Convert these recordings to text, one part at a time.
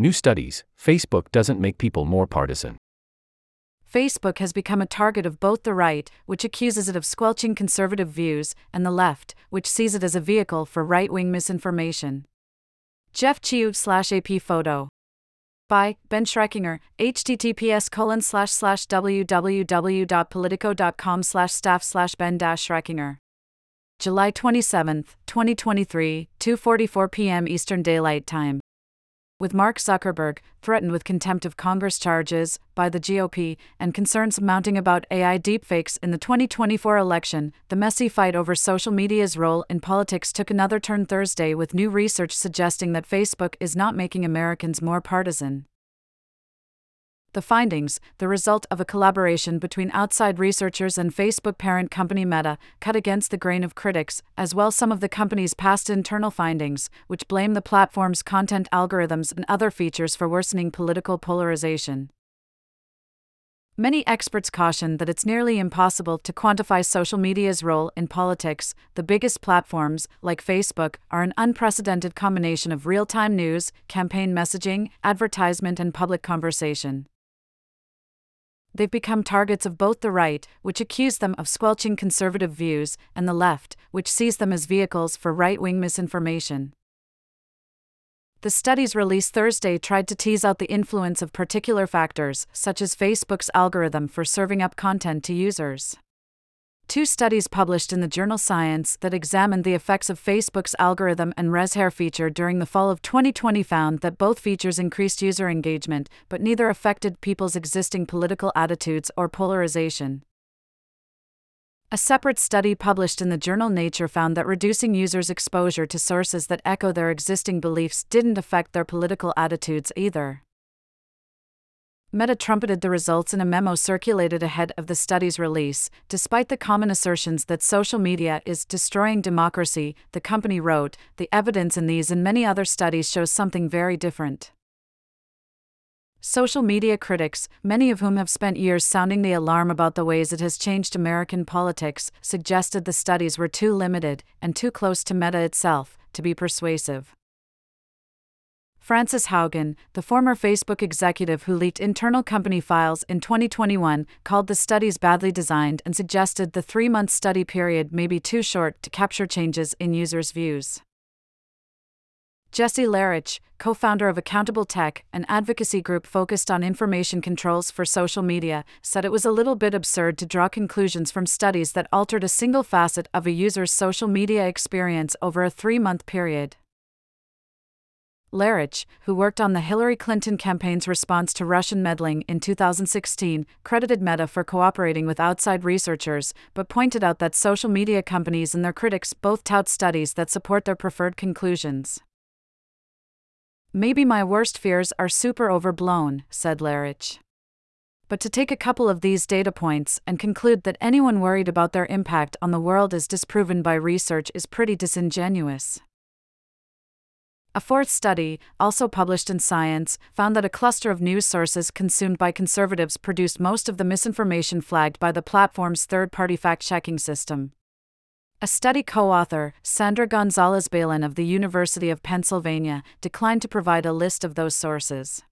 New studies Facebook doesn't make people more partisan. Facebook has become a target of both the right, which accuses it of squelching conservative views, and the left, which sees it as a vehicle for right wing misinformation. Jeff Chiu slash AP photo. By Ben Schreckinger, https colon slash slash www.politico.com slash staff slash Ben Schreckinger. July 27, 2023, 2:44 p.m. Eastern Daylight Time with Mark Zuckerberg threatened with contempt of Congress charges by the GOP and concerns mounting about AI deepfakes in the 2024 election, the messy fight over social media's role in politics took another turn Thursday with new research suggesting that Facebook is not making Americans more partisan. The findings, the result of a collaboration between outside researchers and Facebook parent company Meta, cut against the grain of critics, as well some of the company's past internal findings, which blame the platform's content algorithms and other features for worsening political polarization. Many experts caution that it's nearly impossible to quantify social media's role in politics. The biggest platforms, like Facebook, are an unprecedented combination of real time news, campaign messaging, advertisement, and public conversation. They've become targets of both the right, which accuse them of squelching conservative views, and the left, which sees them as vehicles for right wing misinformation. The studies released Thursday tried to tease out the influence of particular factors, such as Facebook's algorithm for serving up content to users. Two studies published in the journal Science that examined the effects of Facebook's algorithm and reshare feature during the fall of 2020 found that both features increased user engagement, but neither affected people's existing political attitudes or polarization. A separate study published in the journal Nature found that reducing users' exposure to sources that echo their existing beliefs didn't affect their political attitudes either. Meta trumpeted the results in a memo circulated ahead of the study's release. Despite the common assertions that social media is destroying democracy, the company wrote, the evidence in these and many other studies shows something very different. Social media critics, many of whom have spent years sounding the alarm about the ways it has changed American politics, suggested the studies were too limited and too close to Meta itself to be persuasive. Frances Haugen, the former Facebook executive who leaked internal company files in 2021, called the studies badly designed and suggested the three month study period may be too short to capture changes in users' views. Jesse Lehrich, co founder of Accountable Tech, an advocacy group focused on information controls for social media, said it was a little bit absurd to draw conclusions from studies that altered a single facet of a user's social media experience over a three month period. Lehrich, who worked on the Hillary Clinton campaign's response to Russian meddling in 2016, credited Meta for cooperating with outside researchers, but pointed out that social media companies and their critics both tout studies that support their preferred conclusions. Maybe my worst fears are super overblown, said Lehrich. But to take a couple of these data points and conclude that anyone worried about their impact on the world is disproven by research is pretty disingenuous. A fourth study, also published in Science, found that a cluster of news sources consumed by conservatives produced most of the misinformation flagged by the platform's third party fact checking system. A study co author, Sandra Gonzalez Bailon of the University of Pennsylvania, declined to provide a list of those sources.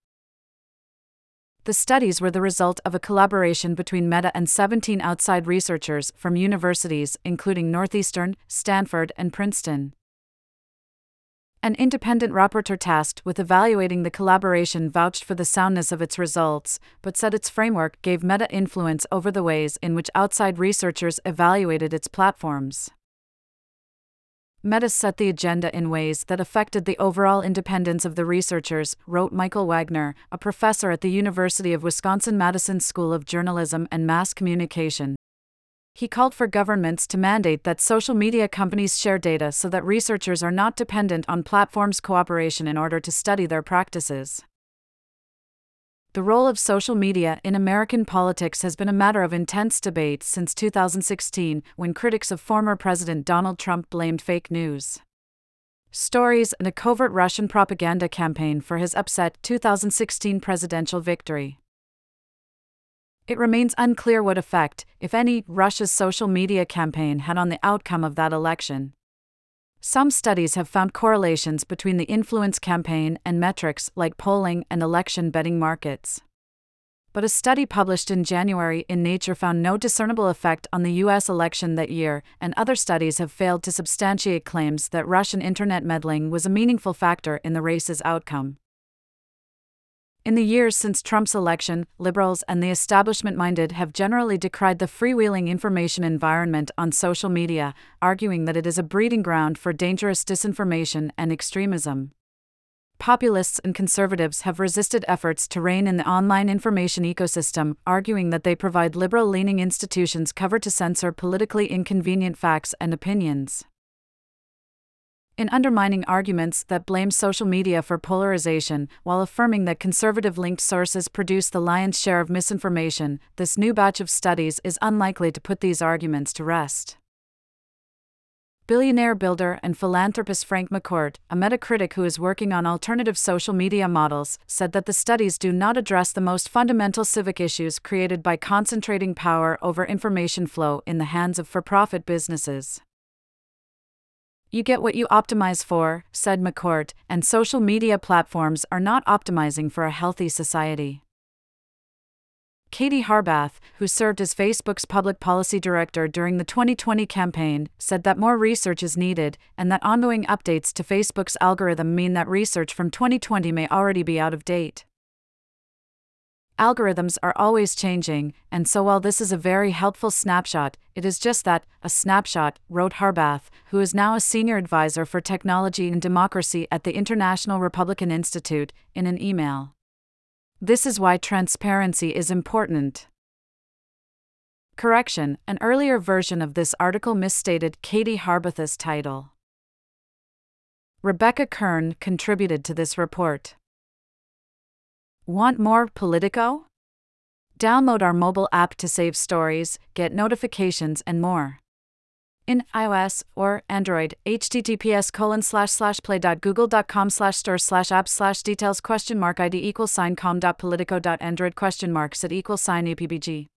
The studies were the result of a collaboration between Meta and 17 outside researchers from universities including Northeastern, Stanford, and Princeton. An independent rapporteur tasked with evaluating the collaboration vouched for the soundness of its results, but said its framework gave meta influence over the ways in which outside researchers evaluated its platforms. Meta set the agenda in ways that affected the overall independence of the researchers, wrote Michael Wagner, a professor at the University of Wisconsin Madison School of Journalism and Mass Communication. He called for governments to mandate that social media companies share data so that researchers are not dependent on platforms' cooperation in order to study their practices. The role of social media in American politics has been a matter of intense debate since 2016, when critics of former President Donald Trump blamed fake news. Stories and a covert Russian propaganda campaign for his upset 2016 presidential victory. It remains unclear what effect, if any, Russia's social media campaign had on the outcome of that election. Some studies have found correlations between the influence campaign and metrics like polling and election betting markets. But a study published in January in Nature found no discernible effect on the US election that year, and other studies have failed to substantiate claims that Russian internet meddling was a meaningful factor in the race's outcome. In the years since Trump's election, liberals and the establishment minded have generally decried the freewheeling information environment on social media, arguing that it is a breeding ground for dangerous disinformation and extremism. Populists and conservatives have resisted efforts to rein in the online information ecosystem, arguing that they provide liberal leaning institutions cover to censor politically inconvenient facts and opinions in undermining arguments that blame social media for polarization, while affirming that conservative linked sources produce the lion's share of misinformation, this new batch of studies is unlikely to put these arguments to rest. Billionaire builder and philanthropist Frank McCourt, a Meta critic who is working on alternative social media models, said that the studies do not address the most fundamental civic issues created by concentrating power over information flow in the hands of for profit businesses. You get what you optimize for, said McCourt, and social media platforms are not optimizing for a healthy society. Katie Harbath, who served as Facebook's public policy director during the 2020 campaign, said that more research is needed and that ongoing updates to Facebook's algorithm mean that research from 2020 may already be out of date. Algorithms are always changing, and so while this is a very helpful snapshot, it is just that, a snapshot, wrote Harbath, who is now a senior advisor for technology and democracy at the International Republican Institute, in an email. This is why transparency is important. Correction An earlier version of this article misstated Katie Harbath's title. Rebecca Kern contributed to this report. Want more Politico? Download our mobile app to save stories, get notifications, and more. In iOS or Android, https colon slash slash play.google.com slash store slash app slash details question mark id equals sign com.politico.android question mark set equals sign upbg.